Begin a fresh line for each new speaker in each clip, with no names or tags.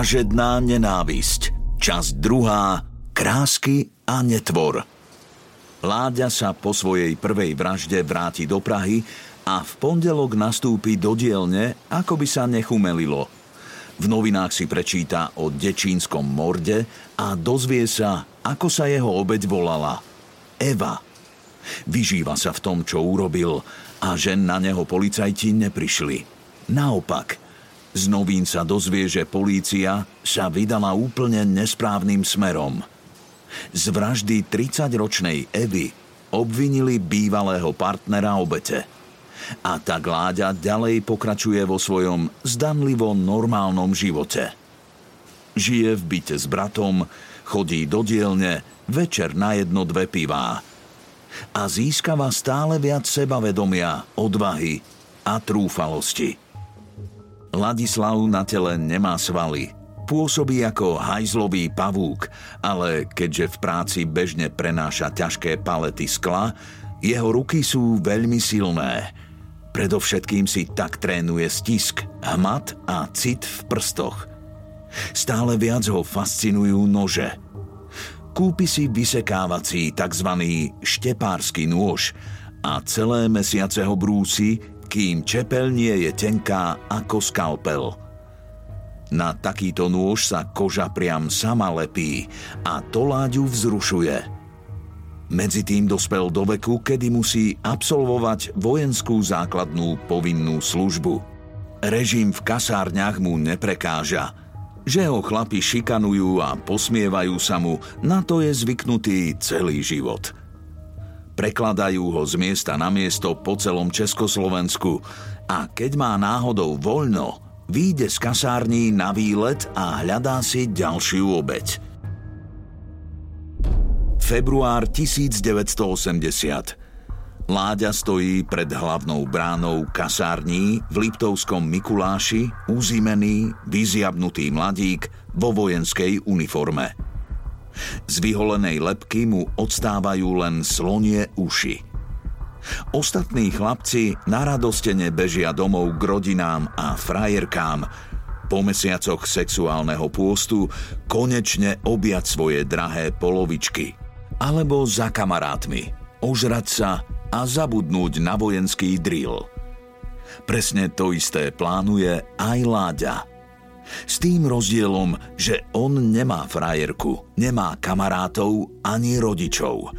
Vražedná nenávisť. Časť druhá. Krásky a netvor. Láďa sa po svojej prvej vražde vráti do Prahy a v pondelok nastúpi do dielne, ako by sa nechumelilo. V novinách si prečíta o dečínskom morde a dozvie sa, ako sa jeho obeď volala. Eva. Vyžíva sa v tom, čo urobil a že na neho policajti neprišli. Naopak – z novín sa dozvie, že polícia sa vydala úplne nesprávnym smerom. Z vraždy 30-ročnej Evy obvinili bývalého partnera obete. A tak Láďa ďalej pokračuje vo svojom zdanlivo normálnom živote. Žije v byte s bratom, chodí do dielne, večer na jedno dve pivá. A získava stále viac sebavedomia, odvahy a trúfalosti. Ladislav na tele nemá svaly. Pôsobí ako hajzlový pavúk, ale keďže v práci bežne prenáša ťažké palety skla, jeho ruky sú veľmi silné. Predovšetkým si tak trénuje stisk, hmat a cit v prstoch. Stále viac ho fascinujú nože. Kúpi si vysekávací tzv. štepársky nôž a celé mesiace ho brúsi, kým čepel nie je tenká ako skalpel. Na takýto nôž sa koža priam sama lepí a to láďu vzrušuje. Medzi tým dospel do veku, kedy musí absolvovať vojenskú základnú povinnú službu. Režim v kasárniach mu neprekáža. Že ho chlapi šikanujú a posmievajú sa mu, na to je zvyknutý celý život – Prekladajú ho z miesta na miesto po celom Československu a keď má náhodou voľno, výjde z kasární na výlet a hľadá si ďalšiu obeď. Február 1980 Láďa stojí pred hlavnou bránou kasární v Liptovskom Mikuláši, uzimený, vyziabnutý mladík vo vojenskej uniforme. Z vyholenej lepky mu odstávajú len slonie uši. Ostatní chlapci na radostene bežia domov k rodinám a frajerkám, po mesiacoch sexuálneho pôstu konečne objať svoje drahé polovičky. Alebo za kamarátmi, ožrať sa a zabudnúť na vojenský drill. Presne to isté plánuje aj Láďa – s tým rozdielom, že on nemá frajerku, nemá kamarátov ani rodičov.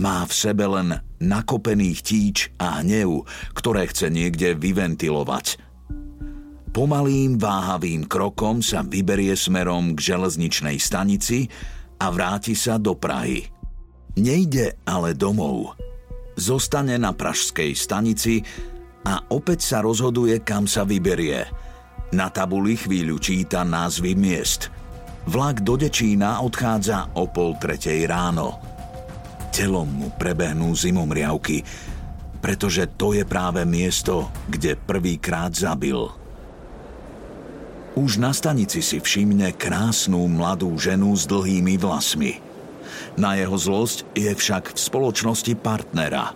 Má v sebe len nakopených tíč a hnev, ktoré chce niekde vyventilovať. Pomalým váhavým krokom sa vyberie smerom k železničnej stanici a vráti sa do Prahy. Nejde ale domov. Zostane na pražskej stanici a opäť sa rozhoduje, kam sa vyberie – na tabuli chvíľu číta názvy miest. Vlak do Dečína odchádza o pol tretej ráno. Telom mu prebehnú zimomriavky, pretože to je práve miesto, kde prvýkrát zabil. Už na stanici si všimne krásnu mladú ženu s dlhými vlasmi. Na jeho zlosť je však v spoločnosti partnera.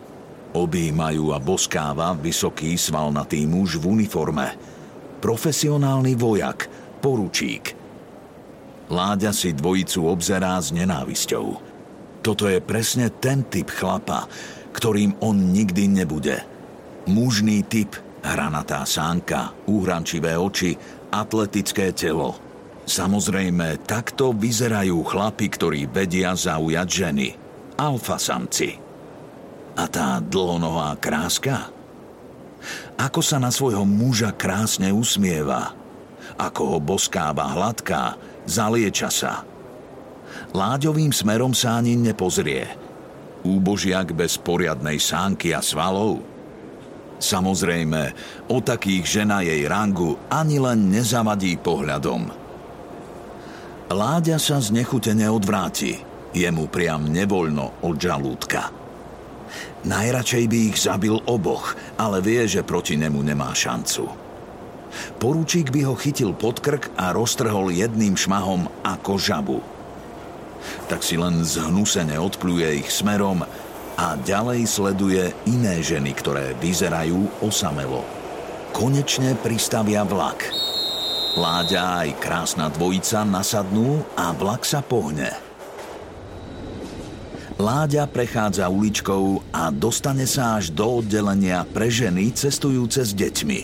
Obímajú a boskáva vysoký svalnatý muž v uniforme – profesionálny vojak, poručík. Láďa si dvojicu obzerá s nenávisťou. Toto je presne ten typ chlapa, ktorým on nikdy nebude. Mužný typ, hranatá sánka, uhrančivé oči, atletické telo. Samozrejme, takto vyzerajú chlapi, ktorí vedia zaujať ženy. Alfa samci. A tá dlhonohá kráska? Ako sa na svojho muža krásne usmieva. Ako ho boskáva hladká, zalieča sa. Láďovým smerom sa ani nepozrie. Úbožiak bez poriadnej sánky a svalov. Samozrejme, o takých žena jej rangu ani len nezavadí pohľadom. Láďa sa znechutene odvráti. Je mu priam nevoľno od žalúdka. Najradšej by ich zabil oboch, ale vie, že proti nemu nemá šancu. Poručík by ho chytil pod krk a roztrhol jedným šmahom ako žabu. Tak si len zhnusene odpluje ich smerom a ďalej sleduje iné ženy, ktoré vyzerajú osamelo. Konečne pristavia vlak. Láďa aj krásna dvojica nasadnú a vlak sa pohne. Láďa prechádza uličkou a dostane sa až do oddelenia pre ženy cestujúce s deťmi.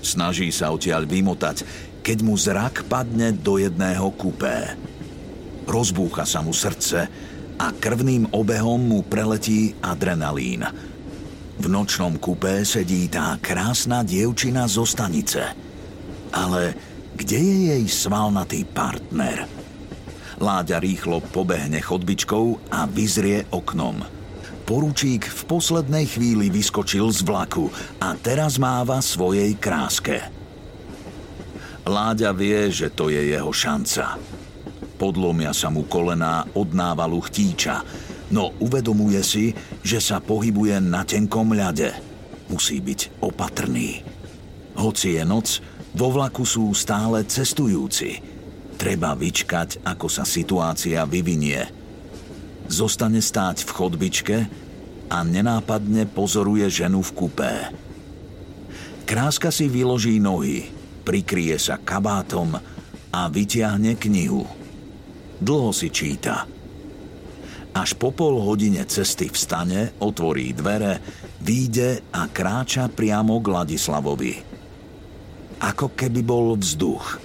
Snaží sa odtiaľ vymotať, keď mu zrak padne do jedného kupé. Rozbúcha sa mu srdce a krvným obehom mu preletí adrenalín. V nočnom kupé sedí tá krásna dievčina zo stanice. Ale kde je jej svalnatý partner? Láďa rýchlo pobehne chodbičkou a vyzrie oknom – Poručík v poslednej chvíli vyskočil z vlaku a teraz máva svojej kráske. Láďa vie, že to je jeho šanca. Podlomia sa mu kolená od návalu chtíča, no uvedomuje si, že sa pohybuje na tenkom ľade. Musí byť opatrný. Hoci je noc, vo vlaku sú stále cestujúci. Treba vyčkať, ako sa situácia vyvinie – Zostane stáť v chodbičke a nenápadne pozoruje ženu v kupé. Kráska si vyloží nohy, prikrie sa kabátom a vytiahne knihu. Dlho si číta. Až po pol hodine cesty vstane, otvorí dvere, výjde a kráča priamo k Ladislavovi. Ako keby bol vzduch.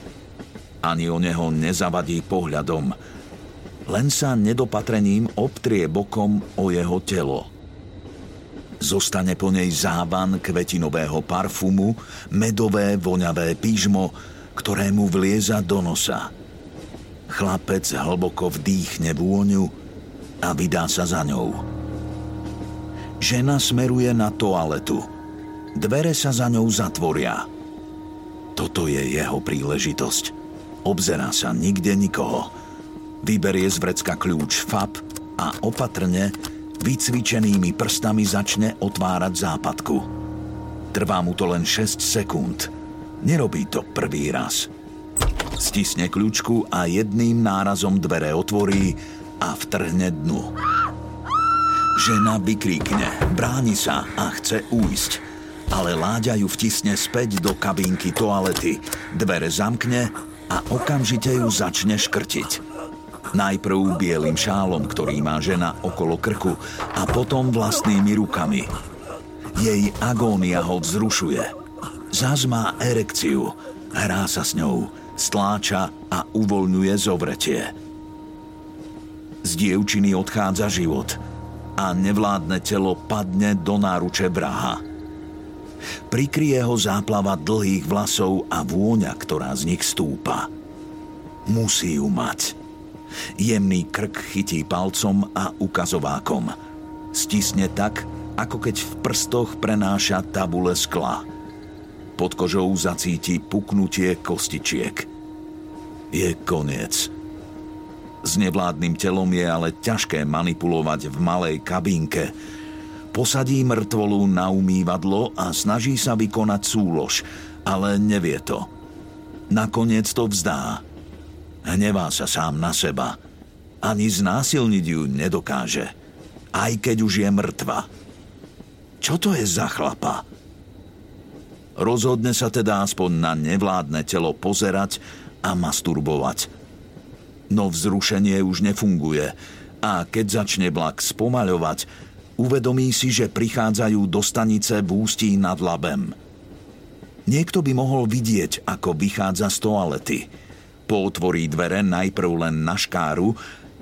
Ani o neho nezavadí pohľadom – len sa nedopatrením obtrie bokom o jeho telo. Zostane po nej závan kvetinového parfumu, medové voňavé pížmo, ktorému vlieza do nosa. Chlapec hlboko vdýchne vôňu a vydá sa za ňou. Žena smeruje na toaletu. Dvere sa za ňou zatvoria. Toto je jeho príležitosť. Obzerá sa nikde nikoho Vyberie z vrecka kľúč FAP a opatrne, vycvičenými prstami začne otvárať západku. Trvá mu to len 6 sekúnd. Nerobí to prvý raz. Stisne kľúčku a jedným nárazom dvere otvorí a vtrhne dnu. Žena vykríkne, bráni sa a chce újsť, ale Láďa ju vtisne späť do kabínky toalety, dvere zamkne a okamžite ju začne škrtiť. Najprv bielým šálom, ktorý má žena okolo krku a potom vlastnými rukami. Jej agónia ho vzrušuje. Zas má erekciu, hrá sa s ňou, stláča a uvoľňuje zovretie. Z dievčiny odchádza život a nevládne telo padne do náruče vraha. Prikrie ho záplava dlhých vlasov a vôňa, ktorá z nich stúpa. Musí ju mať. Jemný krk chytí palcom a ukazovákom. Stisne tak, ako keď v prstoch prenáša tabule skla. Pod kožou zacíti puknutie kostičiek. Je koniec. S nevládnym telom je ale ťažké manipulovať v malej kabínke. Posadí mŕtvolu na umývadlo a snaží sa vykonať súlož, ale nevie to. Nakoniec to vzdá Hnevá sa sám na seba. Ani znásilniť ju nedokáže. Aj keď už je mŕtva. Čo to je za chlapa? Rozhodne sa teda aspoň na nevládne telo pozerať a masturbovať. No vzrušenie už nefunguje a keď začne vlak spomaľovať, uvedomí si, že prichádzajú do stanice v ústí nad Labem. Niekto by mohol vidieť, ako vychádza z toalety. Pootvorí dvere najprv len na škáru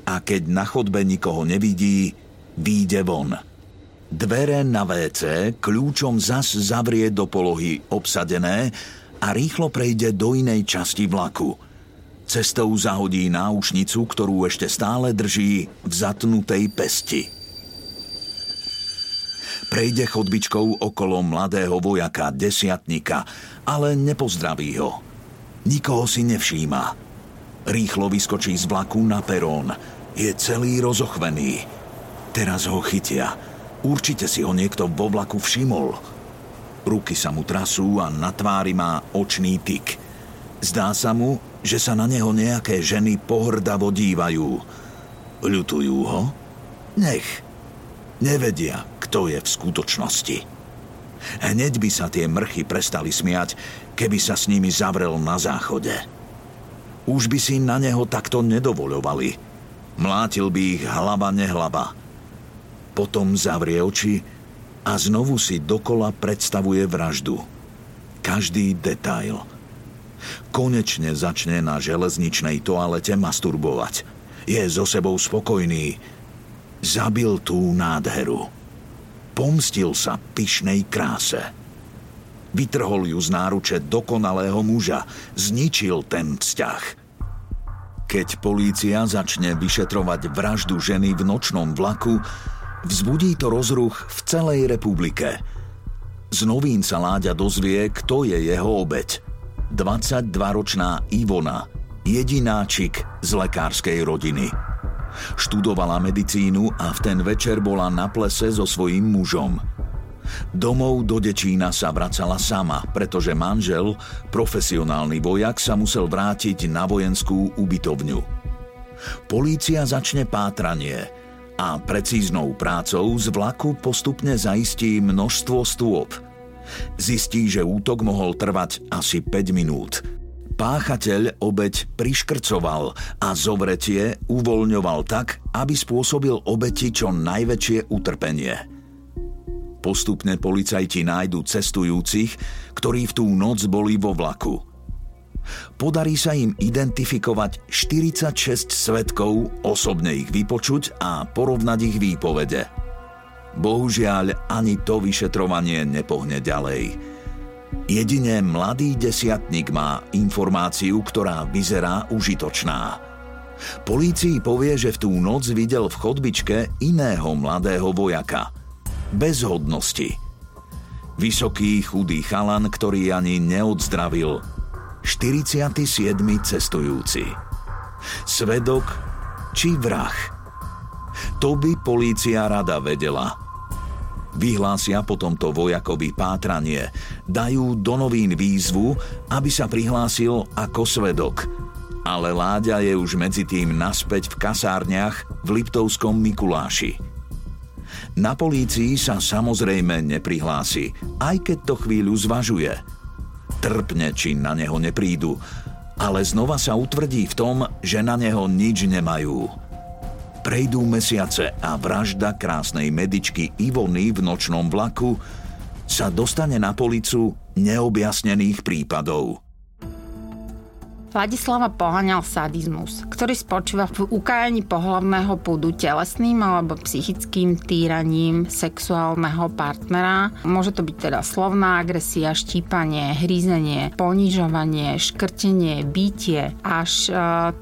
a keď na chodbe nikoho nevidí, výjde von. Dvere na WC kľúčom zas zavrie do polohy obsadené a rýchlo prejde do inej časti vlaku – Cestou zahodí náušnicu, ktorú ešte stále drží v zatnutej pesti. Prejde chodbičkou okolo mladého vojaka, desiatnika, ale nepozdraví ho. Nikoho si nevšíma. Rýchlo vyskočí z vlaku na perón. Je celý rozochvený. Teraz ho chytia. Určite si ho niekto vo vlaku všimol. Ruky sa mu trasú a na tvári má očný tyk. Zdá sa mu, že sa na neho nejaké ženy pohrdavo dívajú. Ľutujú ho? Nech. Nevedia, kto je v skutočnosti. Hneď by sa tie mrchy prestali smiať, keby sa s nimi zavrel na záchode. Už by si na neho takto nedovoľovali. Mlátil by ich hlava nehlava. Potom zavrie oči a znovu si dokola predstavuje vraždu. Každý detail – Konečne začne na železničnej toalete masturbovať. Je so sebou spokojný. Zabil tú nádheru. Pomstil sa pyšnej kráse. Vytrhol ju z náruče dokonalého muža. Zničil ten vzťah. Keď polícia začne vyšetrovať vraždu ženy v nočnom vlaku, vzbudí to rozruch v celej republike. Z novín sa Láďa dozvie, kto je jeho obeď – 22-ročná Ivona, jedináčik z lekárskej rodiny. Študovala medicínu a v ten večer bola na plese so svojím mužom. Domov do Dečína sa vracala sama, pretože manžel, profesionálny vojak, sa musel vrátiť na vojenskú ubytovňu. Polícia začne pátranie a precíznou prácou z vlaku postupne zaistí množstvo stôp – Zistí, že útok mohol trvať asi 5 minút. Páchateľ obeď priškrcoval a zovretie uvoľňoval tak, aby spôsobil obeti čo najväčšie utrpenie. Postupne policajti nájdu cestujúcich, ktorí v tú noc boli vo vlaku. Podarí sa im identifikovať 46 svetkov, osobne ich vypočuť a porovnať ich výpovede – Bohužiaľ, ani to vyšetrovanie nepohne ďalej. Jedine mladý desiatník má informáciu, ktorá vyzerá užitočná. Polícii povie, že v tú noc videl v chodbičke iného mladého vojaka. Bez hodnosti. Vysoký, chudý chalan, ktorý ani neodzdravil. 47. cestujúci. Svedok či vrah? To by polícia rada vedela – Vyhlásia potom to vojakovi pátranie. Dajú do novín výzvu, aby sa prihlásil ako svedok. Ale Láďa je už medzi tým naspäť v kasárniach v Liptovskom Mikuláši. Na polícii sa samozrejme neprihlási, aj keď to chvíľu zvažuje. Trpne, či na neho neprídu, ale znova sa utvrdí v tom, že na neho nič nemajú Prejdú mesiace a vražda krásnej medičky Ivony v nočnom vlaku sa dostane na policu neobjasnených prípadov.
Vladislava poháňal sadizmus, ktorý spočíva v ukájaní pohlavného púdu telesným alebo psychickým týraním sexuálneho partnera. Môže to byť teda slovná agresia, štípanie, hrízenie, ponižovanie, škrtenie, bytie, až e,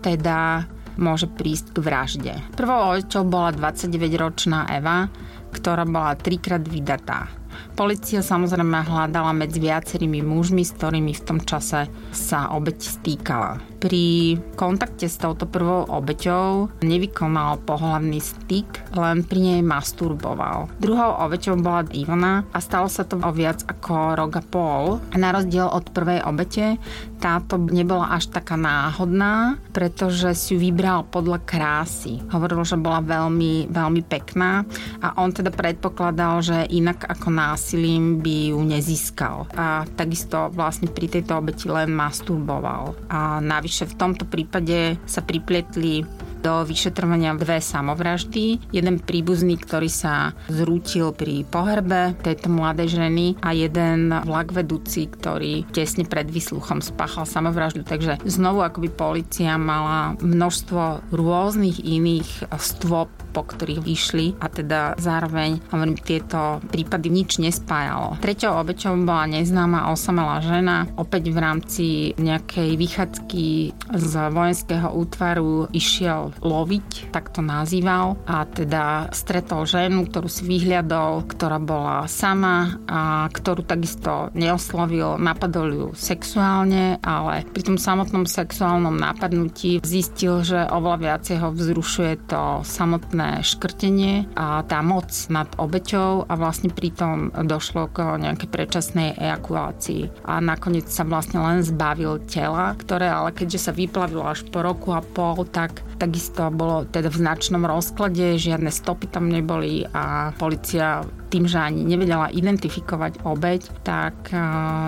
teda môže prísť k vražde. Prvou obeťou bola 29-ročná Eva, ktorá bola trikrát vydatá. Polícia samozrejme hľadala medzi viacerými mužmi, s ktorými v tom čase sa obeť stýkala. Pri kontakte s touto prvou obeťou nevykonal pohľavný styk, len pri nej masturboval. Druhou obeťou bola Ivona a stalo sa to o viac ako rok a pol. Na rozdiel od prvej obete, táto nebola až taká náhodná, pretože si ju vybral podľa krásy. Hovoril, že bola veľmi, veľmi pekná a on teda predpokladal, že inak ako násilím by ju nezískal. A takisto vlastne pri tejto obeti len masturboval. A navyše v tomto prípade sa pripletli do vyšetrovania dve samovraždy. Jeden príbuzný, ktorý sa zrútil pri pohrebe tejto mladej ženy a jeden vlak vedúci, ktorý tesne pred vysluchom spáchal samovraždu. Takže znovu akoby policia mala množstvo rôznych iných stôp po ktorých vyšli a teda zároveň hovorím, tieto prípady nič nespájalo. Treťou obeťou bola neznáma osamelá žena, opäť v rámci nejakej vychádzky z vojenského útvaru išiel loviť, tak to nazýval a teda stretol ženu, ktorú si vyhliadol, ktorá bola sama a ktorú takisto neoslovil, napadol ju sexuálne, ale pri tom samotnom sexuálnom napadnutí zistil, že oveľa viacej ho vzrušuje to samotné škrtenie a tá moc nad obeťou a vlastne pritom došlo k nejakej predčasnej ejakulácii. A nakoniec sa vlastne len zbavil tela, ktoré ale keďže sa vyplavilo až po roku a pol, tak takisto bolo teda v značnom rozklade, žiadne stopy tam neboli a policia tým, že ani nevedela identifikovať obeď, tak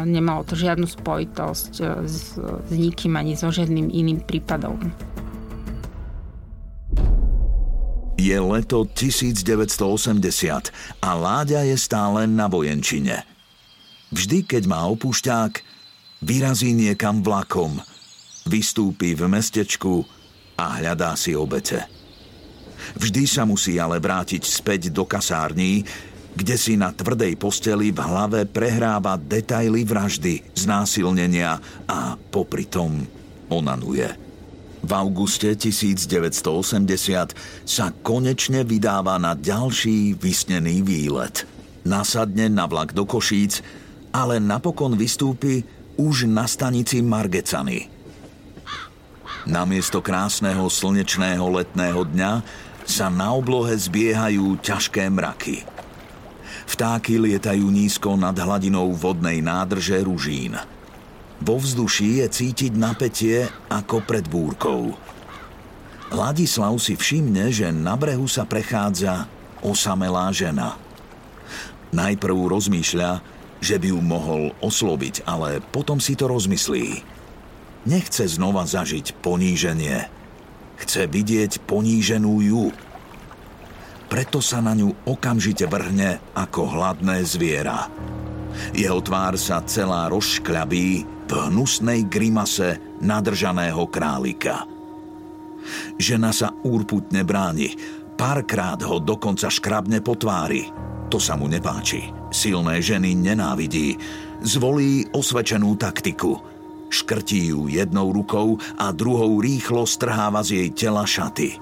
nemalo to žiadnu spojitosť s, s nikým ani so žiadnym iným prípadom.
Je leto 1980 a Láďa je stále na vojenčine. Vždy, keď má opúšťák, vyrazí niekam vlakom, vystúpi v mestečku a hľadá si obete. Vždy sa musí ale vrátiť späť do kasární, kde si na tvrdej posteli v hlave prehráva detaily vraždy, znásilnenia a popri tom onanuje. V auguste 1980 sa konečne vydáva na ďalší vysnený výlet. Nasadne na vlak do Košíc, ale napokon vystúpi už na stanici Margecany. Namiesto krásneho slnečného letného dňa sa na oblohe zbiehajú ťažké mraky. Vtáky lietajú nízko nad hladinou vodnej nádrže Ružín – vo vzduší je cítiť napätie ako pred búrkou. Ladislav si všimne, že na brehu sa prechádza osamelá žena. Najprv rozmýšľa, že by ju mohol osloviť, ale potom si to rozmyslí. Nechce znova zažiť poníženie. Chce vidieť poníženú ju. Preto sa na ňu okamžite vrhne ako hladné zviera. Jeho tvár sa celá rozškľabí, v hnusnej grimase nadržaného králika. Žena sa úrputne bráni, párkrát ho dokonca škrabne po tvári. To sa mu nepáči. Silné ženy nenávidí. Zvolí osvečenú taktiku. Škrtí ju jednou rukou a druhou rýchlo strháva z jej tela šaty.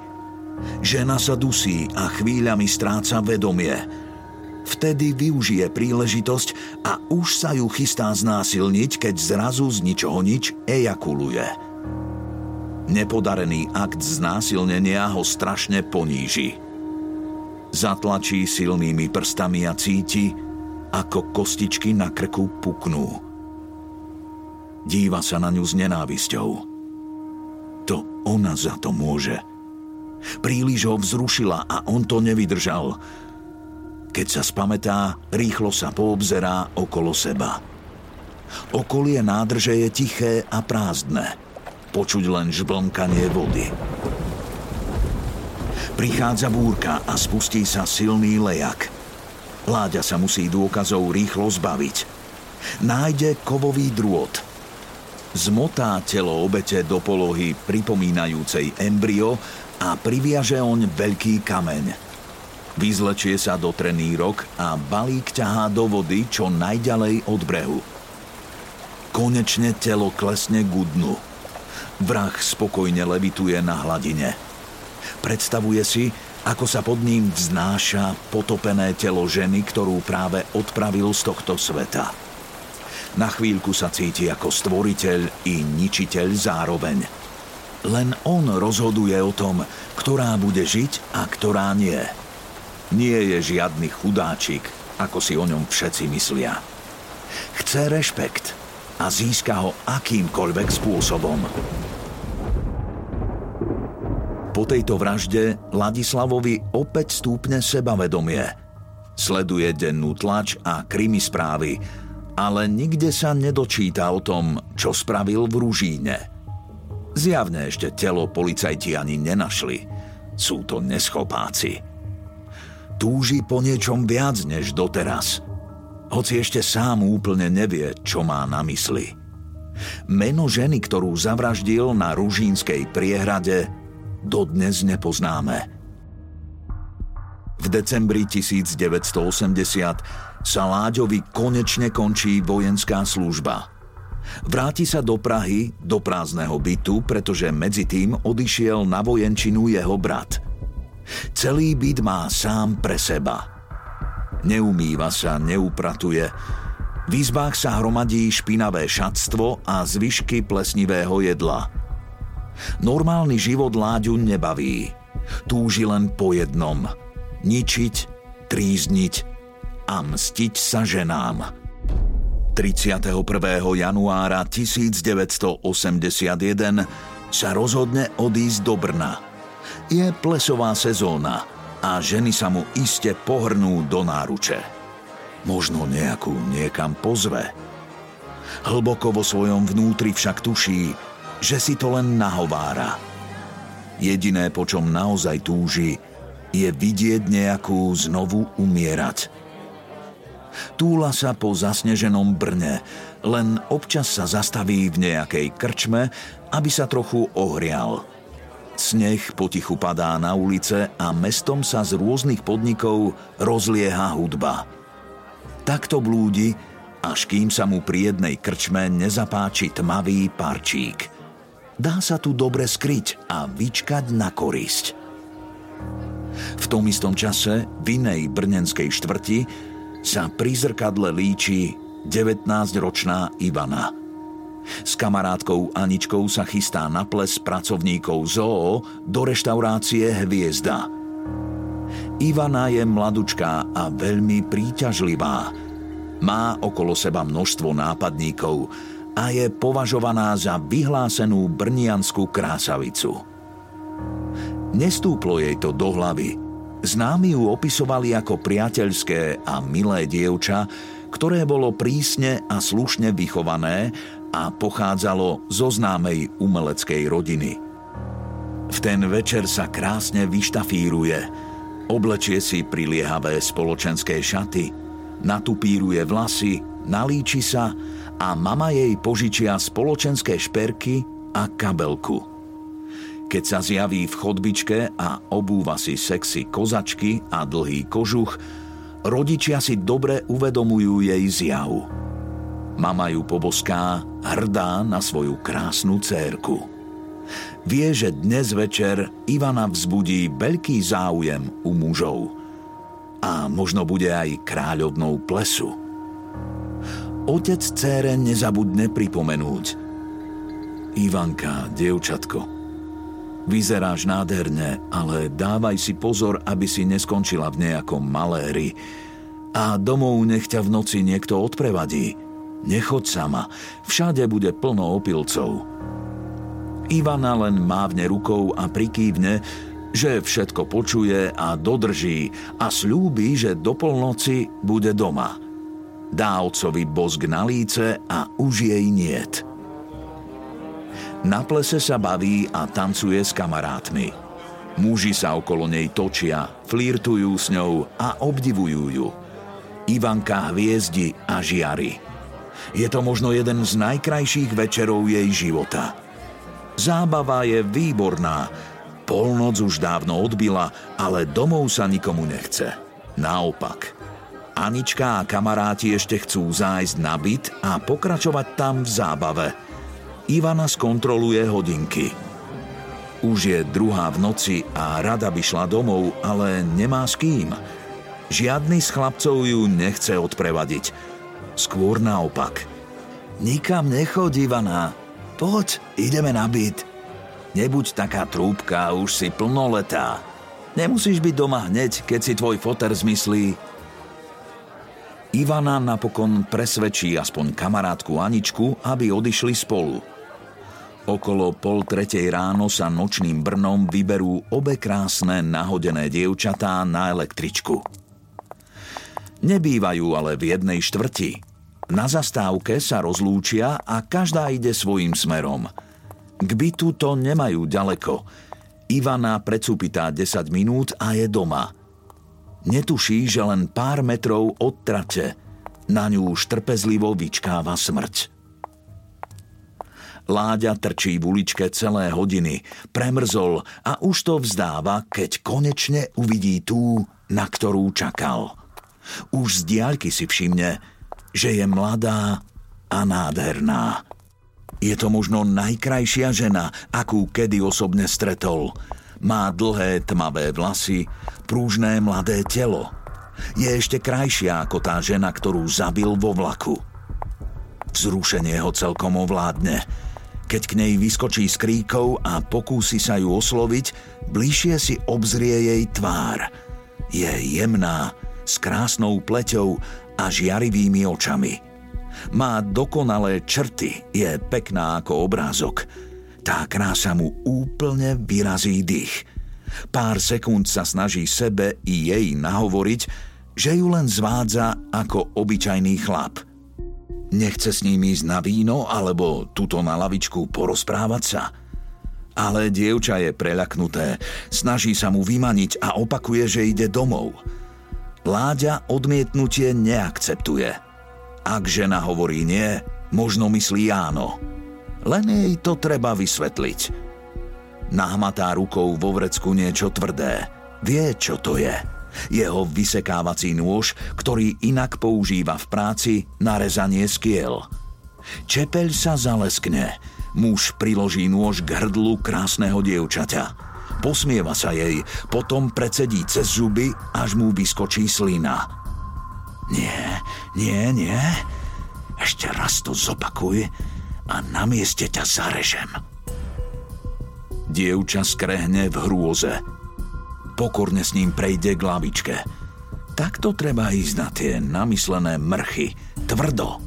Žena sa dusí a chvíľami stráca vedomie Vtedy využije príležitosť a už sa ju chystá znásilniť, keď zrazu z ničoho nič ejakuluje. Nepodarený akt znásilnenia ho strašne poníži. Zatlačí silnými prstami a cíti, ako kostičky na krku puknú. Díva sa na ňu s nenávisťou. To ona za to môže. Príliš ho vzrušila a on to nevydržal – keď sa spametá, rýchlo sa poobzerá okolo seba. Okolie nádrže je tiché a prázdne. Počuť len žblnkanie vody. Prichádza búrka a spustí sa silný lejak. Láďa sa musí dôkazov rýchlo zbaviť. Nájde kovový drôt. Zmotá telo obete do polohy pripomínajúcej embryo a priviaže oň veľký kameň – Vyzlečie sa do trenírok a balík ťahá do vody čo najďalej od brehu. Konečne telo klesne k dnu. Vrah spokojne levituje na hladine. Predstavuje si, ako sa pod ním vznáša potopené telo ženy, ktorú práve odpravil z tohto sveta. Na chvíľku sa cíti ako stvoriteľ i ničiteľ zároveň. Len on rozhoduje o tom, ktorá bude žiť a ktorá nie. Nie je žiadny chudáčik, ako si o ňom všetci myslia. Chce rešpekt a získa ho akýmkoľvek spôsobom. Po tejto vražde Ladislavovi opäť stúpne sebavedomie. Sleduje dennú tlač a krimi správy, ale nikde sa nedočíta o tom, čo spravil v Ružíne. Zjavne ešte telo policajti ani nenašli – sú to neschopáci. Túži po niečom viac než doteraz, hoci ešte sám úplne nevie, čo má na mysli. Meno ženy, ktorú zavraždil na Ružínskej priehrade, dodnes nepoznáme. V decembri 1980 sa Láďovi konečne končí vojenská služba – Vráti sa do Prahy, do prázdneho bytu, pretože medzi tým odišiel na vojenčinu jeho brat. Celý byt má sám pre seba. Neumýva sa, neupratuje. V izbách sa hromadí špinavé šatstvo a zvyšky plesnivého jedla. Normálny život Láďu nebaví. Túži len po jednom. Ničiť, trízniť a mstiť sa ženám. 31. januára 1981 sa rozhodne odísť do Brna. Je plesová sezóna a ženy sa mu iste pohrnú do náruče. Možno nejakú niekam pozve. Hlboko vo svojom vnútri však tuší, že si to len nahovára. Jediné, po čom naozaj túži, je vidieť nejakú znovu umierať – Túla sa po zasneženom Brne, len občas sa zastaví v nejakej krčme, aby sa trochu ohrial. Sneh potichu padá na ulice a mestom sa z rôznych podnikov rozlieha hudba. Takto blúdi, až kým sa mu pri jednej krčme nezapáči tmavý parčík. Dá sa tu dobre skryť a vyčkať na korisť. V tom istom čase v inej brnenskej štvrti sa pri zrkadle líči 19-ročná Ivana. S kamarátkou Aničkou sa chystá na ples pracovníkov ZOO do reštaurácie Hviezda. Ivana je mladučká a veľmi príťažlivá. Má okolo seba množstvo nápadníkov a je považovaná za vyhlásenú brnianskú krásavicu. Nestúplo jej to do hlavy – Známi ju opisovali ako priateľské a milé dievča, ktoré bolo prísne a slušne vychované a pochádzalo zo známej umeleckej rodiny. V ten večer sa krásne vyštafíruje, oblečie si priliehavé spoločenské šaty, natupíruje vlasy, nalíči sa a mama jej požičia spoločenské šperky a kabelku – keď sa zjaví v chodbičke a obúva si sexy kozačky a dlhý kožuch, rodičia si dobre uvedomujú jej zjavu. Mama ju poboská, hrdá na svoju krásnu cérku. Vie, že dnes večer Ivana vzbudí veľký záujem u mužov. A možno bude aj kráľovnou plesu. Otec cére nezabudne pripomenúť. Ivanka, dievčatko, Vyzeráš nádherne, ale dávaj si pozor, aby si neskončila v nejakom maléri. A domov nech ťa v noci niekto odprevadí. Nechoď sama, všade bude plno opilcov. Ivana len mávne rukou a prikývne, že všetko počuje a dodrží a slúbi, že do polnoci bude doma. Dá otcovi bosk na líce a už jej niet. Na plese sa baví a tancuje s kamarátmi. Muži sa okolo nej točia, flirtujú s ňou a obdivujú ju. Ivanka hviezdi a žiari. Je to možno jeden z najkrajších večerov jej života. Zábava je výborná. Polnoc už dávno odbila, ale domov sa nikomu nechce. Naopak. Anička a kamaráti ešte chcú zájsť na byt a pokračovať tam v zábave – Ivana skontroluje hodinky. Už je druhá v noci a rada by šla domov, ale nemá s kým. Žiadny z chlapcov ju nechce odprevadiť. Skôr naopak. Nikam nechoď, Ivana. Poď, ideme na byt. Nebuď taká trúbka, už si plnoletá. Nemusíš byť doma hneď, keď si tvoj foter zmyslí. Ivana napokon presvedčí aspoň kamarátku Aničku, aby odišli spolu. Okolo pol tretej ráno sa nočným Brnom vyberú obe krásne nahodené dievčatá na električku. Nebývajú ale v jednej štvrti. Na zastávke sa rozlúčia a každá ide svojim smerom. K bytu to nemajú ďaleko. Ivana predsúpitá 10 minút a je doma. Netuší, že len pár metrov od trate na ňu už trpezlivo vyčkáva smrť. Láďa trčí v uličke celé hodiny, premrzol a už to vzdáva, keď konečne uvidí tú, na ktorú čakal. Už z diaľky si všimne, že je mladá a nádherná. Je to možno najkrajšia žena, akú kedy osobne stretol. Má dlhé tmavé vlasy, prúžné mladé telo. Je ešte krajšia ako tá žena, ktorú zabil vo vlaku. Vzrušenie ho celkom ovládne – keď k nej vyskočí s kríkou a pokúsi sa ju osloviť, bližšie si obzrie jej tvár. Je jemná, s krásnou pleťou a žiarivými očami. Má dokonalé črty, je pekná ako obrázok. Tá krása mu úplne vyrazí dých. Pár sekúnd sa snaží sebe i jej nahovoriť, že ju len zvádza ako obyčajný chlap – Nechce s ním ísť na víno alebo tuto na lavičku porozprávať sa? Ale dievča je preľaknuté, snaží sa mu vymaniť a opakuje, že ide domov. Láďa odmietnutie neakceptuje. Ak žena hovorí nie, možno myslí áno. Len jej to treba vysvetliť. Nahmatá rukou vo vrecku niečo tvrdé. Vie, čo to je. Jeho vysekávací nôž, ktorý inak používa v práci na rezanie skiel. Čepeľ sa zaleskne. Muž priloží nôž k hrdlu krásneho dievčaťa. Posmieva sa jej, potom precedí cez zuby, až mu vyskočí slina. Nie, nie, nie. Ešte raz to zopakuj a na mieste ťa zarežem. Dievča skrehne v hrôze pokorne s ním prejde k lavičke. Takto treba ísť na tie namyslené mrchy, tvrdo.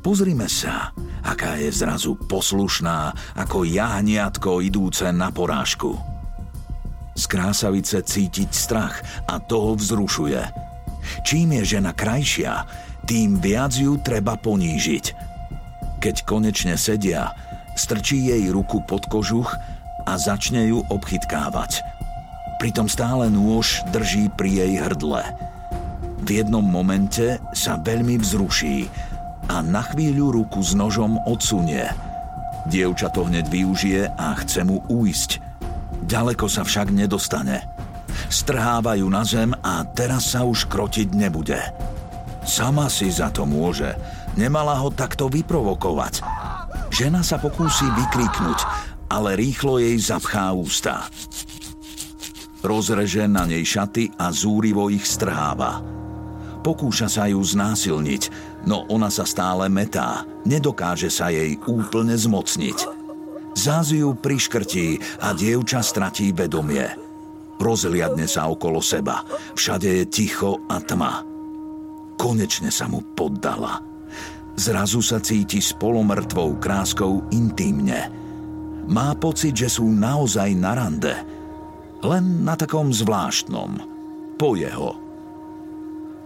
Pozrime sa, aká je zrazu poslušná, ako jahniatko idúce na porážku. Z krásavice cítiť strach a toho vzrušuje. Čím je žena krajšia, tým viac ju treba ponížiť. Keď konečne sedia, strčí jej ruku pod kožuch a začne ju obchytkávať – pritom stále nôž drží pri jej hrdle. V jednom momente sa veľmi vzruší a na chvíľu ruku s nožom odsunie. Dievča to hneď využije a chce mu uísť. Ďaleko sa však nedostane. Strhávajú na zem a teraz sa už krotiť nebude. Sama si za to môže. Nemala ho takto vyprovokovať. Žena sa pokúsi vykríknuť, ale rýchlo jej zapchá ústa. Rozreže na nej šaty a zúrivo ich strháva. Pokúša sa ju znásilniť, no ona sa stále metá. Nedokáže sa jej úplne zmocniť. Zás ju priškrtí a dievča stratí vedomie. Rozliadne sa okolo seba. Všade je ticho a tma. Konečne sa mu poddala. Zrazu sa cíti s polomrtvou kráskou intimne. Má pocit, že sú naozaj na rande – len na takom zvláštnom, po jeho.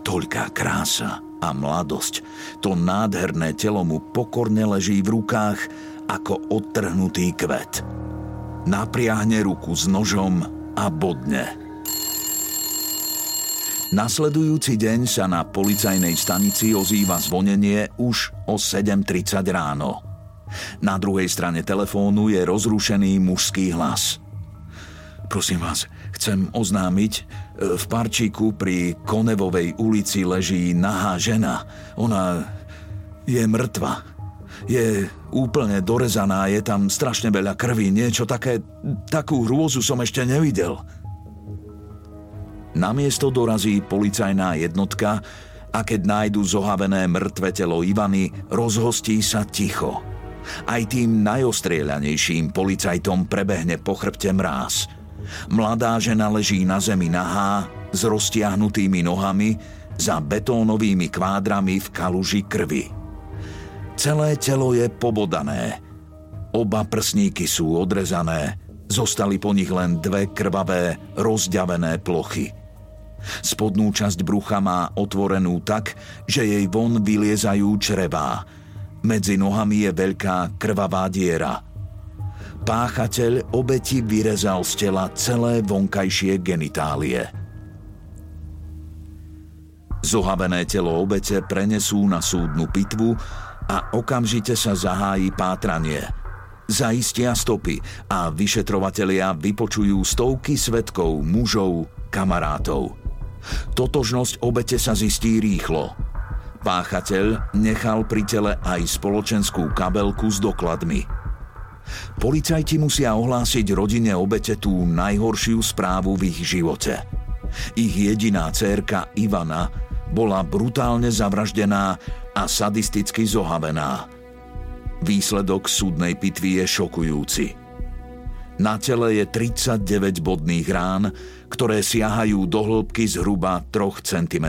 Toľká krása a mladosť, to nádherné telo mu pokorne leží v rukách ako odtrhnutý kvet. Napriahne ruku s nožom a bodne. Nasledujúci deň sa na policajnej stanici ozýva zvonenie už o 7.30 ráno. Na druhej strane telefónu je rozrušený mužský hlas – Prosím vás, chcem oznámiť, e, v parčíku pri Konevovej ulici leží nahá žena. Ona je mŕtva. Je úplne dorezaná, je tam strašne veľa krvi, niečo také, takú hrôzu som ešte nevidel. Na miesto dorazí policajná jednotka a keď nájdu zohavené mŕtve telo Ivany, rozhostí sa ticho. Aj tým najostrieľanejším policajtom prebehne po chrbte mráz – Mladá žena leží na zemi nahá, s roztiahnutými nohami, za betónovými kvádrami v kaluži krvi. Celé telo je pobodané. Oba prsníky sú odrezané, zostali po nich len dve krvavé, rozďavené plochy. Spodnú časť brucha má otvorenú tak, že jej von vyliezajú črevá. Medzi nohami je veľká krvavá diera – Páchateľ obeti vyrezal z tela celé vonkajšie genitálie. Zohavené telo obete prenesú na súdnu pitvu a okamžite sa zahájí pátranie. Zaistia stopy a vyšetrovatelia vypočujú stovky svetkov, mužov, kamarátov. Totožnosť obete sa zistí rýchlo. Páchateľ nechal pri tele aj spoločenskú kabelku s dokladmi. Policajti musia ohlásiť rodine obete tú najhoršiu správu v ich živote. Ich jediná cérka Ivana bola brutálne zavraždená a sadisticky zohavená. Výsledok súdnej pitvy je šokujúci. Na tele je 39 bodných rán, ktoré siahajú do hĺbky zhruba 3 cm.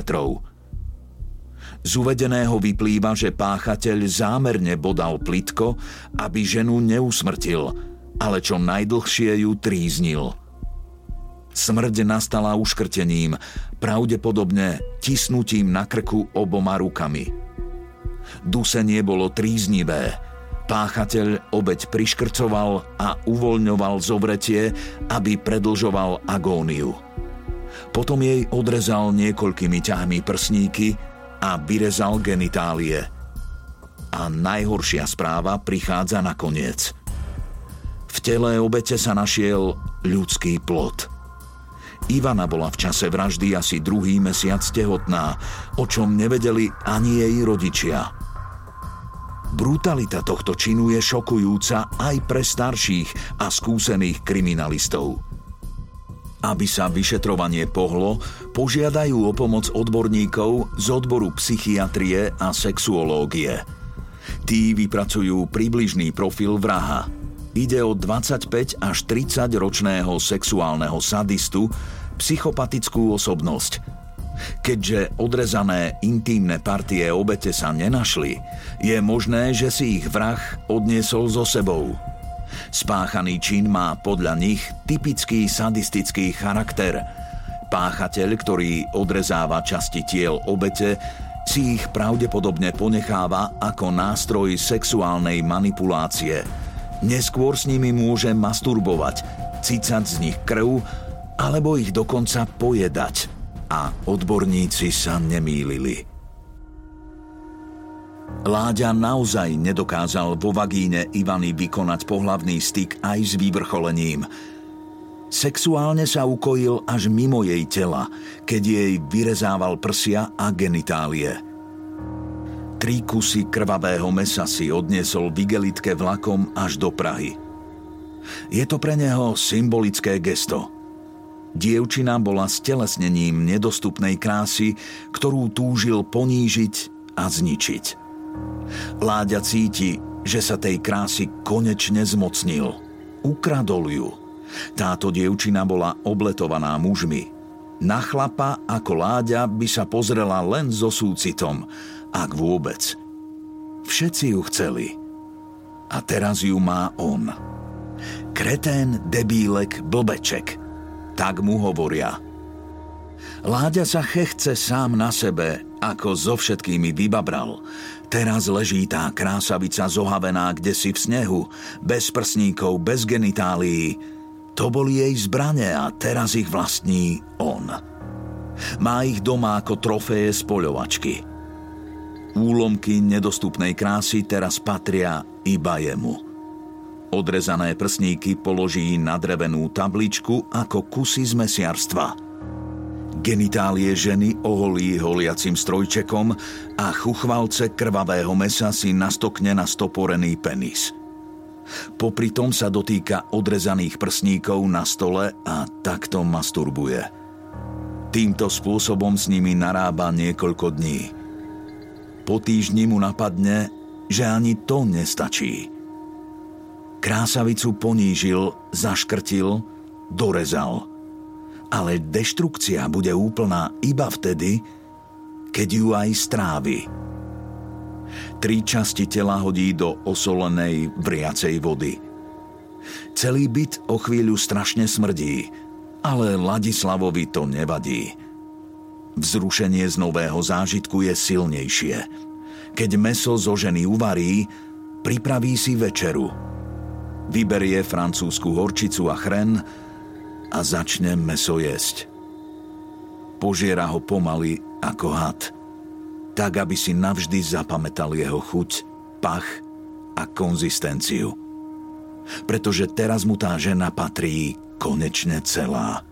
Z uvedeného vyplýva, že páchateľ zámerne bodal plitko, aby ženu neusmrtil, ale čo najdlhšie ju tríznil. Smrť nastala uškrtením, pravdepodobne tisnutím na krku oboma rukami. Dusenie bolo tríznivé, Páchateľ obeď priškrcoval a uvoľňoval zovretie, aby predlžoval agóniu. Potom jej odrezal niekoľkými ťahmi prsníky a vyrezal genitálie. A najhoršia správa prichádza nakoniec. V tele obete sa našiel ľudský plod. Ivana bola v čase vraždy asi druhý mesiac tehotná, o čom nevedeli ani jej rodičia – Brutalita tohto činu je šokujúca aj pre starších a skúsených kriminalistov. Aby sa vyšetrovanie pohlo, požiadajú o pomoc odborníkov z odboru psychiatrie a sexuológie. Tí vypracujú približný profil vraha. Ide o 25 až 30 ročného sexuálneho sadistu, psychopatickú osobnosť – Keďže odrezané intímne partie obete sa nenašli, je možné, že si ich vrah odniesol so sebou. Spáchaný čin má podľa nich typický sadistický charakter. Páchateľ, ktorý odrezáva časti tiel obete, si ich pravdepodobne ponecháva ako nástroj sexuálnej manipulácie. Neskôr s nimi môže masturbovať, cicať z nich krv alebo ich dokonca pojedať a odborníci sa nemýlili. Láďa naozaj nedokázal vo vagíne Ivany vykonať pohlavný styk aj s vyvrcholením. Sexuálne sa ukojil až mimo jej tela, keď jej vyrezával prsia a genitálie. Tri kusy krvavého mesa si odniesol v vlakom až do Prahy. Je to pre neho symbolické gesto – Dievčina bola stelesnením nedostupnej krásy, ktorú túžil ponížiť a zničiť. Láďa cíti, že sa tej krásy konečne zmocnil. Ukradol ju. Táto dievčina bola obletovaná mužmi. Na chlapa ako Láďa by sa pozrela len so súcitom, ak vôbec. Všetci ju chceli. A teraz ju má on. Kretén, debílek, blbeček – tak mu hovoria. Láďa sa chechce sám na sebe, ako so všetkými vybabral. Teraz leží tá krásavica zohavená kde si v snehu, bez prsníkov, bez genitálií. To boli jej zbrane a teraz ich vlastní on. Má ich doma ako trofeje z poľovačky. Úlomky nedostupnej krásy teraz patria iba jemu. Odrezané prsníky položí na drevenú tabličku ako kusy z mesiarstva. Genitálie ženy oholí holiacim strojčekom a chuchvalce krvavého mesa si nastokne na stoporený penis. Popri tom sa dotýka odrezaných prsníkov na stole a takto masturbuje. Týmto spôsobom s nimi narába niekoľko dní. Po týždni mu napadne, že ani to nestačí – Krásavicu ponížil, zaškrtil, dorezal. Ale deštrukcia bude úplná iba vtedy, keď ju aj strávi. Tri časti tela hodí do osolenej, vriacej vody. Celý byt o chvíľu strašne smrdí, ale Ladislavovi to nevadí. Vzrušenie z nového zážitku je silnejšie. Keď meso zo ženy uvarí, pripraví si večeru – vyberie francúzsku horčicu a chren a začne meso jesť. Požiera ho pomaly ako had, tak aby si navždy zapamätal jeho chuť, pach a konzistenciu. Pretože teraz mu tá žena patrí konečne celá.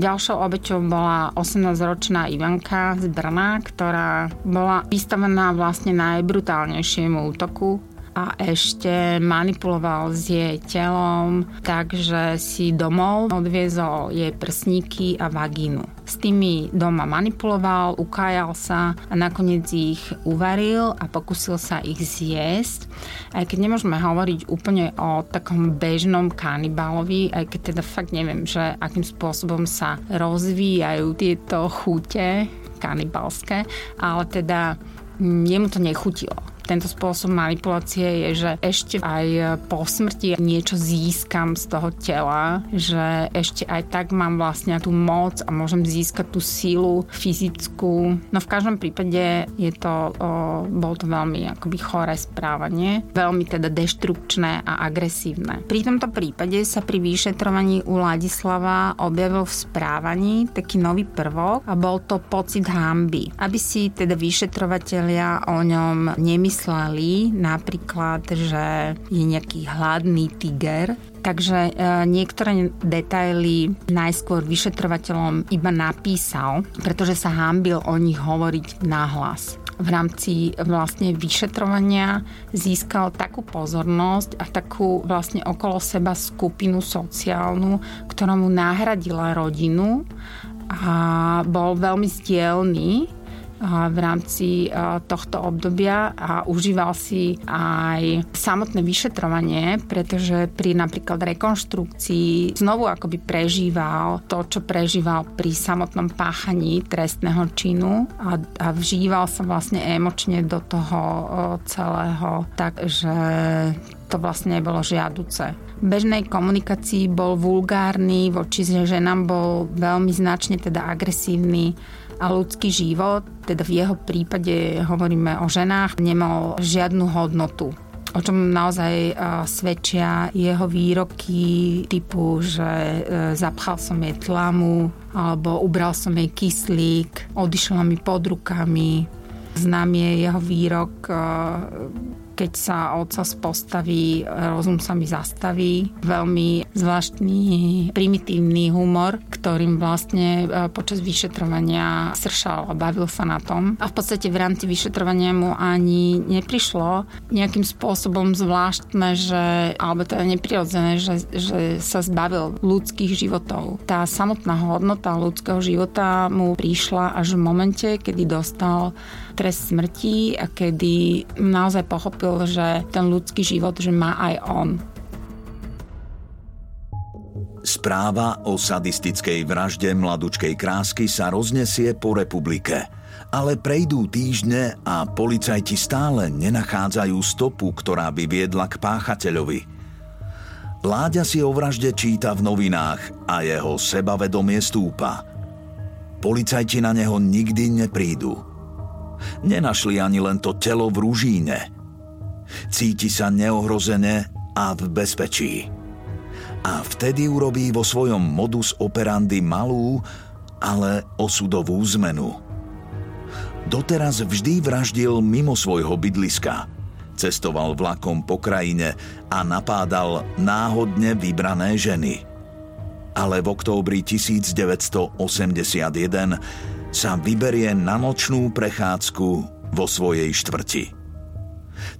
Ďalšou obeťou bola 18-ročná Ivanka z Brna, ktorá bola vystavená vlastne najbrutálnejšiemu útoku a ešte manipuloval s jej telom, takže si domov odviezol jej prsníky a vagínu. S tými doma manipuloval, ukájal sa a nakoniec ich uvaril a pokusil sa ich zjesť. Aj keď nemôžeme hovoriť úplne o takom bežnom kanibálovi, aj keď teda fakt neviem, že akým spôsobom sa rozvíjajú tieto chute kanibalské, ale teda jemu to nechutilo tento spôsob manipulácie je, že ešte aj po smrti niečo získam z toho tela, že ešte aj tak mám vlastne tú moc a môžem získať tú sílu fyzickú. No v každom prípade je to, o, bol to veľmi akoby choré správanie, veľmi teda deštrukčné a agresívne. Pri tomto prípade sa pri vyšetrovaní u Ladislava objavil v správaní taký nový prvok a bol to pocit hamby. Aby si teda vyšetrovatelia o ňom nemysleli vymysleli napríklad, že je nejaký hladný tiger, Takže e, niektoré detaily najskôr vyšetrovateľom iba napísal, pretože sa hambil o nich hovoriť nahlas. V rámci vlastne vyšetrovania získal takú pozornosť a takú vlastne okolo seba skupinu sociálnu, ktorá mu nahradila rodinu a bol veľmi stielný v rámci tohto obdobia a užíval si aj samotné vyšetrovanie, pretože pri napríklad rekonštrukcii znovu akoby prežíval to, čo prežíval pri samotnom páchaní trestného činu a, a vžíval sa vlastne emočne do toho celého, takže to vlastne nebolo žiaduce. V bežnej komunikácii bol vulgárny, voči ženám bol veľmi značne teda agresívny a ľudský život, teda v jeho prípade hovoríme o ženách, nemal žiadnu hodnotu o čom naozaj svedčia jeho výroky typu, že e, zapchal som jej tlamu alebo ubral som jej kyslík, odišla mi pod rukami. Znám je jeho výrok keď sa otca postaví, rozum sa mi zastaví. Veľmi zvláštny, primitívny humor, ktorým vlastne e, počas vyšetrovania sršal a bavil sa na tom. A v podstate v rámci vyšetrovania mu ani neprišlo nejakým spôsobom zvláštne, že, alebo teda neprirodzené, že, že sa zbavil ľudských životov. Tá samotná hodnota ľudského života mu prišla až v momente, kedy dostal trest smrti a kedy naozaj pochopil, že ten ľudský život, že má aj on.
Správa o sadistickej vražde mladučkej krásky sa roznesie po republike. Ale prejdú týždne a policajti stále nenachádzajú stopu, ktorá by viedla k páchateľovi. Láďa si o vražde číta v novinách a jeho sebavedomie stúpa. Policajti na neho nikdy neprídu. Nenašli ani len to telo v rúžíne. Cíti sa neohrozené a v bezpečí. A vtedy urobí vo svojom modus operandi malú, ale osudovú zmenu. Doteraz vždy vraždil mimo svojho bydliska. Cestoval vlakom po krajine a napádal náhodne vybrané ženy. Ale v októbri 1981 sa vyberie na nočnú prechádzku vo svojej štvrti.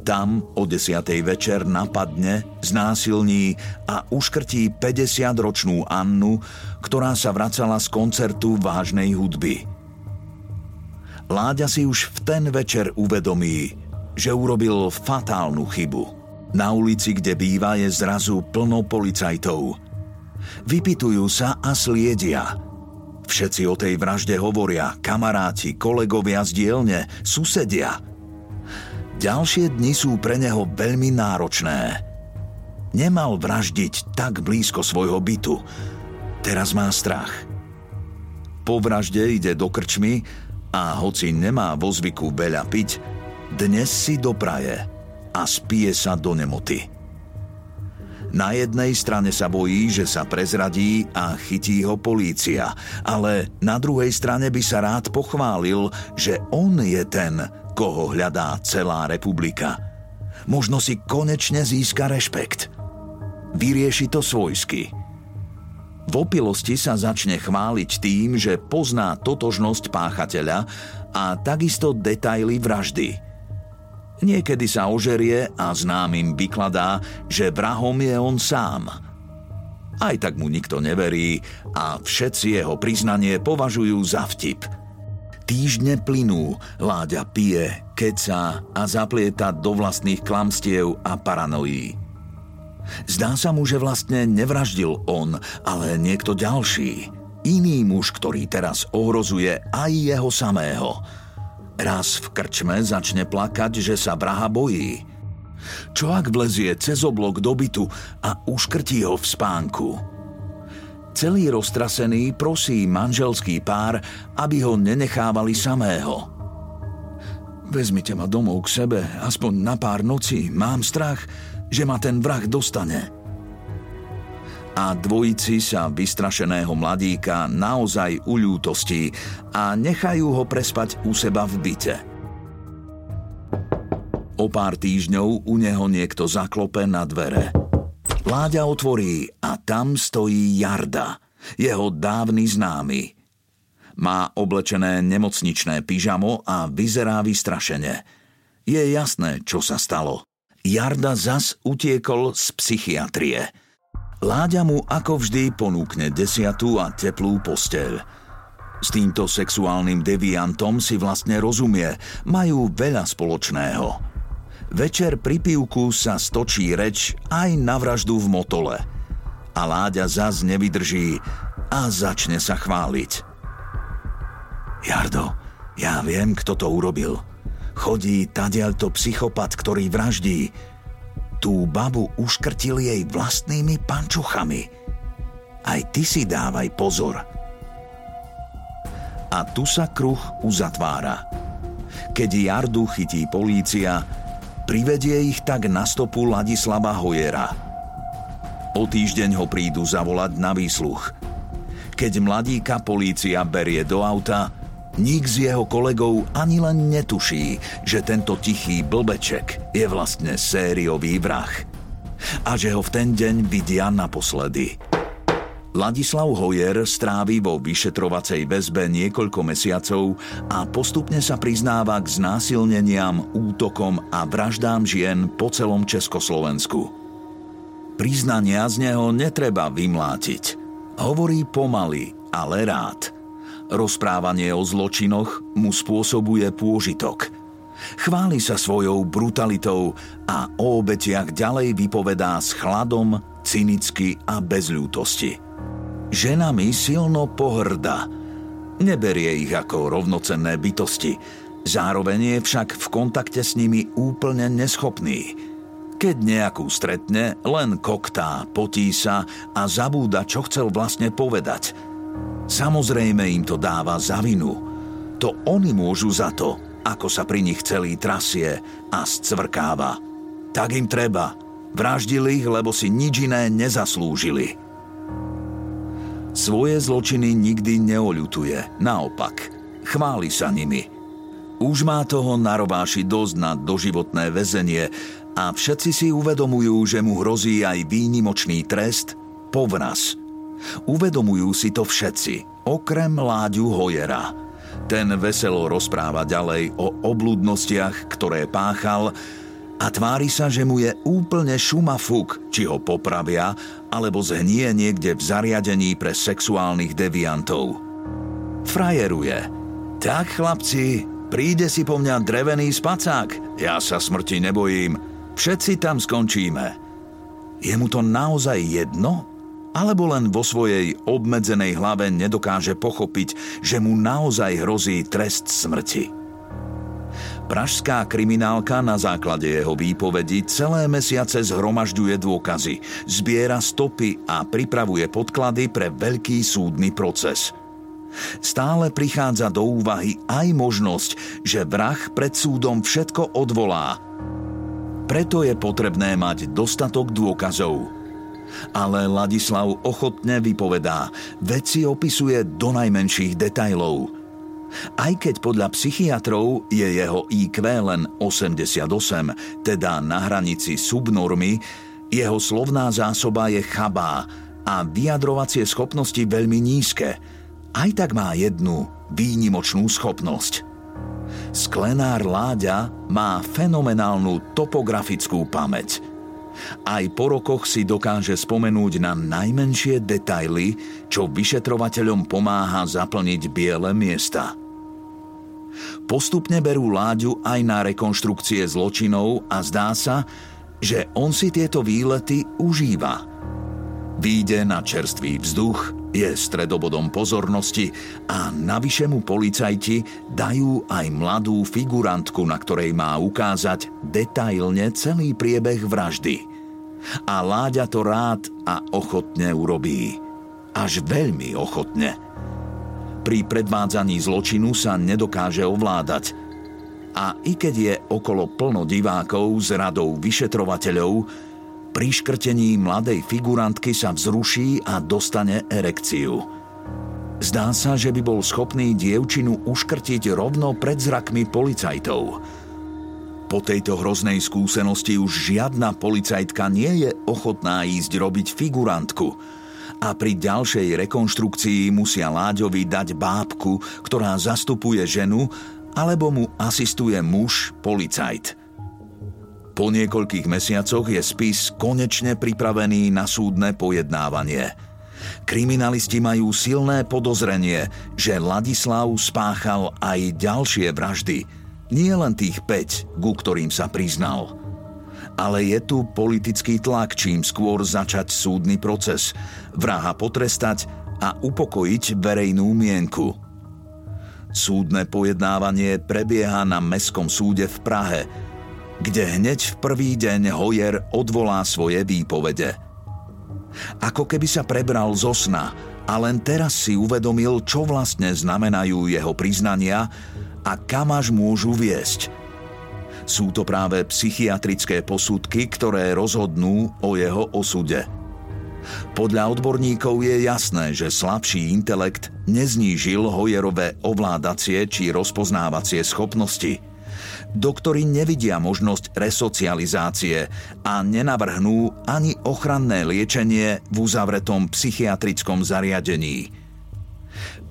Tam o 10. večer napadne, znásilní a uškrtí 50-ročnú Annu, ktorá sa vracala z koncertu vážnej hudby. Láďa si už v ten večer uvedomí, že urobil fatálnu chybu. Na ulici, kde býva, je zrazu plno policajtov. Vypitujú sa a sliedia – Všetci o tej vražde hovoria, kamaráti, kolegovia z dielne, susedia. Ďalšie dni sú pre neho veľmi náročné. Nemal vraždiť tak blízko svojho bytu. Teraz má strach. Po vražde ide do krčmy a hoci nemá vo zvyku veľa piť, dnes si dopraje a spije sa do nemoty. Na jednej strane sa bojí, že sa prezradí a chytí ho polícia, ale na druhej strane by sa rád pochválil, že on je ten, koho hľadá celá republika. Možno si konečne získa rešpekt. Vyrieši to svojsky. V opilosti sa začne chváliť tým, že pozná totožnosť páchateľa a takisto detaily vraždy – Niekedy sa ožerie a známym vykladá, že vrahom je on sám. Aj tak mu nikto neverí a všetci jeho priznanie považujú za vtip. Týždne plynú, Láďa pije, keca a zaplieta do vlastných klamstiev a paranojí. Zdá sa mu, že vlastne nevraždil on, ale niekto ďalší. Iný muž, ktorý teraz ohrozuje aj jeho samého – Raz v krčme začne plakať, že sa vraha bojí. Čo ak vlezie cez oblok do bytu a uškrtí ho v spánku? Celý roztrasený prosí manželský pár, aby ho nenechávali samého. Vezmite ma domov k sebe, aspoň na pár nocí. Mám strach, že ma ten vrah dostane a dvojici sa vystrašeného mladíka naozaj uľútostí a nechajú ho prespať u seba v byte. O pár týždňov u neho niekto zaklope na dvere. Láďa otvorí a tam stojí Jarda, jeho dávny známy. Má oblečené nemocničné pyžamo a vyzerá vystrašene. Je jasné, čo sa stalo. Jarda zas utiekol z psychiatrie – Láďa mu ako vždy ponúkne desiatú a teplú posteľ. S týmto sexuálnym deviantom si vlastne rozumie, majú veľa spoločného. Večer pri pivku sa stočí reč aj na vraždu v motole. A Láďa zas nevydrží a začne sa chváliť. Jardo, ja viem, kto to urobil. Chodí tadiaľto psychopat, ktorý vraždí, Tú babu uškrtil jej vlastnými pančuchami. Aj ty si dávaj pozor. A tu sa kruh uzatvára. Keď Jardu chytí polícia, privedie ich tak na stopu Ladislava Hojera. O týždeň ho prídu zavolať na výsluch. Keď mladíka polícia berie do auta, Nik z jeho kolegov ani len netuší, že tento tichý blbeček je vlastne sériový vrah. A že ho v ten deň vidia naposledy. Ladislav Hojer strávi vo vyšetrovacej väzbe niekoľko mesiacov a postupne sa priznáva k znásilneniam, útokom a vraždám žien po celom Československu. Priznania z neho netreba vymlátiť. Hovorí pomaly, ale rád – Rozprávanie o zločinoch mu spôsobuje pôžitok. Chváli sa svojou brutalitou a o obetiach ďalej vypovedá s chladom, cynicky a bez ľútosti. Ženami silno pohrda. Neberie ich ako rovnocenné bytosti. Zároveň je však v kontakte s nimi úplne neschopný. Keď nejakú stretne, len koktá, potí sa a zabúda, čo chcel vlastne povedať – Samozrejme im to dáva za vinu. To oni môžu za to, ako sa pri nich celý trasie a scvrkáva. Tak im treba. Vraždili ich, lebo si nič iné nezaslúžili. Svoje zločiny nikdy neoľutuje, naopak. Chváli sa nimi. Už má toho na robáši dosť na doživotné väzenie a všetci si uvedomujú, že mu hrozí aj výnimočný trest, povraz – Uvedomujú si to všetci, okrem Láďu Hojera. Ten veselo rozpráva ďalej o obludnostiach, ktoré páchal a tvári sa, že mu je úplne šuma fuk, či ho popravia, alebo zhnie niekde v zariadení pre sexuálnych deviantov. Frajeruje. Tak, chlapci, príde si po mňa drevený spacák. Ja sa smrti nebojím. Všetci tam skončíme. Je mu to naozaj jedno, alebo len vo svojej obmedzenej hlave nedokáže pochopiť, že mu naozaj hrozí trest smrti. Pražská kriminálka na základe jeho výpovedi celé mesiace zhromažďuje dôkazy, zbiera stopy a pripravuje podklady pre veľký súdny proces. Stále prichádza do úvahy aj možnosť, že vrah pred súdom všetko odvolá. Preto je potrebné mať dostatok dôkazov – Ale Ladislav ochotne vypovedá, veci opisuje do najmenších detajlov. Aj keď podľa psychiatrov je jeho IQ len 88, teda na hranici subnormy, jeho slovná zásoba je chabá a vyjadrovacie schopnosti veľmi nízke. Aj tak má jednu výnimočnú schopnosť. Sklenár Láďa má fenomenálnu topografickú pamäť – aj po rokoch si dokáže spomenúť na najmenšie detaily, čo vyšetrovateľom pomáha zaplniť biele miesta. Postupne berú Láďu aj na rekonštrukcie zločinov a zdá sa, že on si tieto výlety užíva. Výjde na čerstvý vzduch, je stredobodom pozornosti a navyše mu policajti dajú aj mladú figurantku, na ktorej má ukázať detailne celý priebeh vraždy. A Láďa to rád a ochotne urobí. Až veľmi ochotne. Pri predvádzaní zločinu sa nedokáže ovládať. A i keď je okolo plno divákov s radou vyšetrovateľov, pri škrtení mladej figurantky sa vzruší a dostane erekciu. Zdá sa, že by bol schopný dievčinu uškrtiť rovno pred zrakmi policajtov. Po tejto hroznej skúsenosti už žiadna policajtka nie je ochotná ísť robiť figurantku. A pri ďalšej rekonštrukcii musia Láďovi dať bábku, ktorá zastupuje ženu, alebo mu asistuje muž, policajt – po niekoľkých mesiacoch je spis konečne pripravený na súdne pojednávanie. Kriminalisti majú silné podozrenie, že Ladislav spáchal aj ďalšie vraždy, nie len tých 5, ku ktorým sa priznal. Ale je tu politický tlak, čím skôr začať súdny proces, vraha potrestať a upokojiť verejnú mienku. Súdne pojednávanie prebieha na Mestskom súde v Prahe – kde hneď v prvý deň Hoyer odvolá svoje výpovede. Ako keby sa prebral zo sna a len teraz si uvedomil, čo vlastne znamenajú jeho priznania a kam až môžu viesť. Sú to práve psychiatrické posudky, ktoré rozhodnú o jeho osude. Podľa odborníkov je jasné, že slabší intelekt neznížil Hojerové ovládacie či rozpoznávacie schopnosti – Doktori nevidia možnosť resocializácie a nenavrhnú ani ochranné liečenie v uzavretom psychiatrickom zariadení.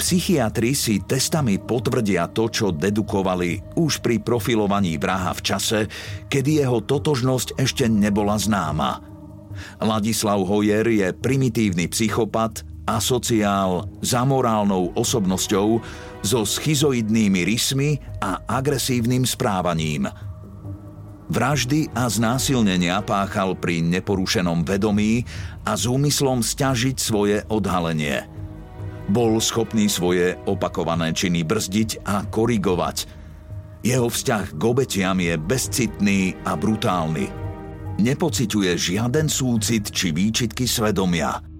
Psychiatri si testami potvrdia to, čo dedukovali už pri profilovaní vraha v čase, kedy jeho totožnosť ešte nebola známa. Ladislav Hoyer je primitívny psychopat, asociál, za morálnou osobnosťou, so schizoidnými rysmi a agresívnym správaním. Vraždy a znásilnenia páchal pri neporušenom vedomí a s úmyslom stiažiť svoje odhalenie. Bol schopný svoje opakované činy brzdiť a korigovať. Jeho vzťah k obetiam je bezcitný a brutálny. Nepociťuje žiaden súcit či výčitky svedomia –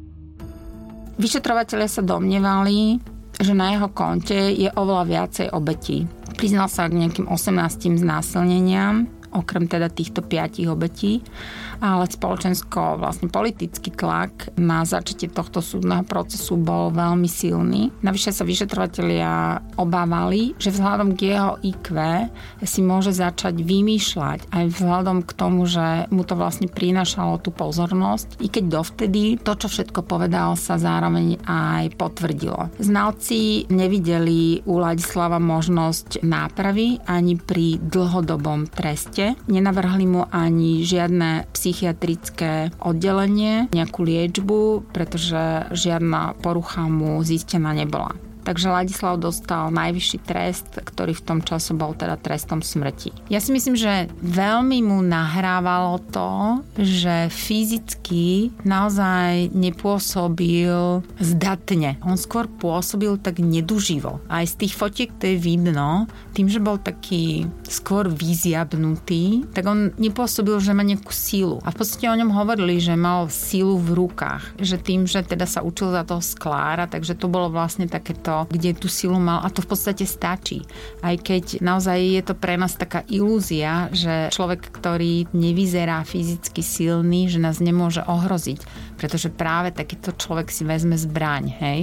Vyšetrovateľe sa domnievali, že na jeho konte je oveľa viacej obetí. Priznal sa k nejakým 18 znásilneniam, okrem teda týchto piatich obetí ale spoločensko vlastne politický tlak na začatie tohto súdneho procesu bol veľmi silný. Navyše sa vyšetrovateľia obávali, že vzhľadom k jeho IQ si môže začať vymýšľať aj vzhľadom k tomu, že mu to vlastne prinášalo tú pozornosť, i keď dovtedy to, čo všetko povedal, sa zároveň aj potvrdilo. Znalci nevideli u Ladislava možnosť nápravy ani pri dlhodobom treste. Nenavrhli mu ani žiadne psychiatrické oddelenie, nejakú liečbu, pretože žiadna porucha mu zistená nebola. Takže Ladislav dostal najvyšší trest, ktorý v tom čase bol teda trestom smrti. Ja si myslím, že veľmi mu nahrávalo to, že fyzicky naozaj nepôsobil zdatne. On skôr pôsobil tak neduživo. Aj z tých fotiek to je vidno, tým, že bol taký skôr vyziabnutý, tak on nepôsobil, že má nejakú sílu. A v podstate o ňom hovorili, že mal sílu v rukách. Že tým, že teda sa učil za toho sklára, takže to bolo vlastne takéto, kde tú silu mal a to v podstate stačí. Aj keď naozaj je to pre nás taká ilúzia, že človek, ktorý nevyzerá fyzicky silný, že nás nemôže ohroziť. Pretože práve takýto človek si vezme zbraň, hej.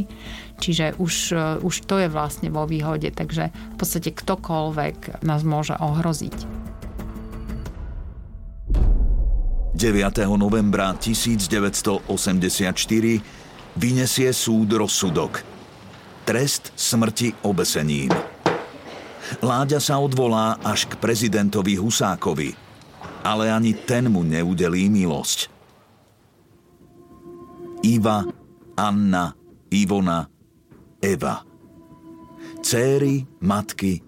Čiže už, už to je vlastne vo výhode, takže v podstate ktokoľvek nás môže ohroziť.
9. novembra 1984 vyniesie súd rozsudok. Trest smrti obesením. Láďa sa odvolá až k prezidentovi Husákovi, ale ani ten mu neudelí milosť. Iva, Anna, Ivona, Eva. Céry, matky,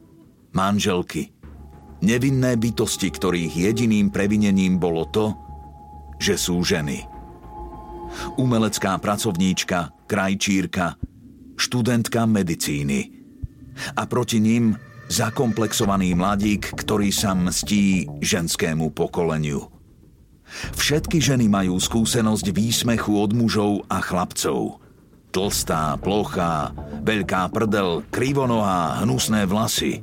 manželky. Nevinné bytosti, ktorých jediným previnením bolo to, že sú ženy. Umelecká pracovníčka, krajčírka, študentka medicíny. A proti ním zakomplexovaný mladík, ktorý sa mstí ženskému pokoleniu. Všetky ženy majú skúsenosť výsmechu od mužov a chlapcov – Tlstá, plochá, veľká prdel, krivonohá, hnusné vlasy.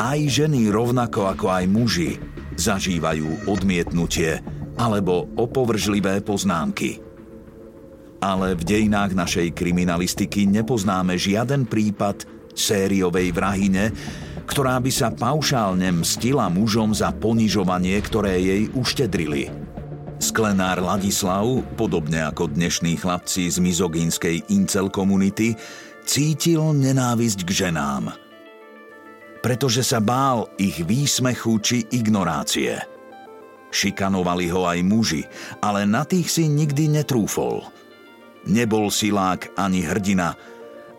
Aj ženy rovnako ako aj muži zažívajú odmietnutie alebo opovržlivé poznámky. Ale v dejinách našej kriminalistiky nepoznáme žiaden prípad sériovej vrahine, ktorá by sa paušálne mstila mužom za ponižovanie, ktoré jej uštedrili – Sklenár Ladislav, podobne ako dnešní chlapci z mizogínskej incel komunity, cítil nenávisť k ženám. Pretože sa bál ich výsmechu či ignorácie. Šikanovali ho aj muži, ale na tých si nikdy netrúfol. Nebol silák ani hrdina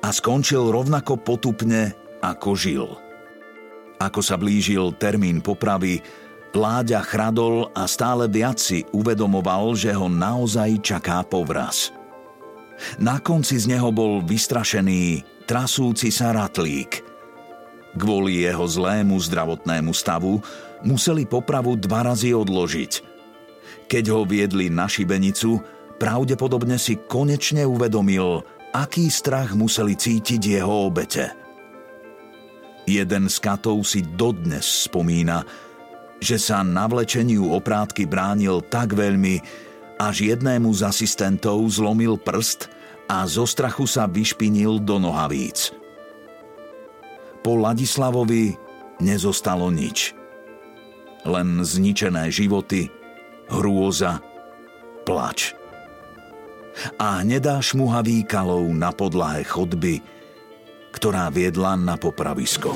a skončil rovnako potupne, ako žil. Ako sa blížil termín popravy, Láďa chradol a stále viac si uvedomoval, že ho naozaj čaká povraz. Na konci z neho bol vystrašený, trasúci sa ratlík. Kvôli jeho zlému zdravotnému stavu museli popravu dva razy odložiť. Keď ho viedli na šibenicu, pravdepodobne si konečne uvedomil, aký strach museli cítiť jeho obete. Jeden z katov si dodnes spomína, že sa navlečeniu oprátky bránil tak veľmi, až jednému z asistentov zlomil prst a zo strachu sa vyšpinil do nohavíc. Po Ladislavovi nezostalo nič. Len zničené životy, hrôza, plač. A hnedá šmuhavý kalov na podlahe chodby, ktorá viedla na popravisko.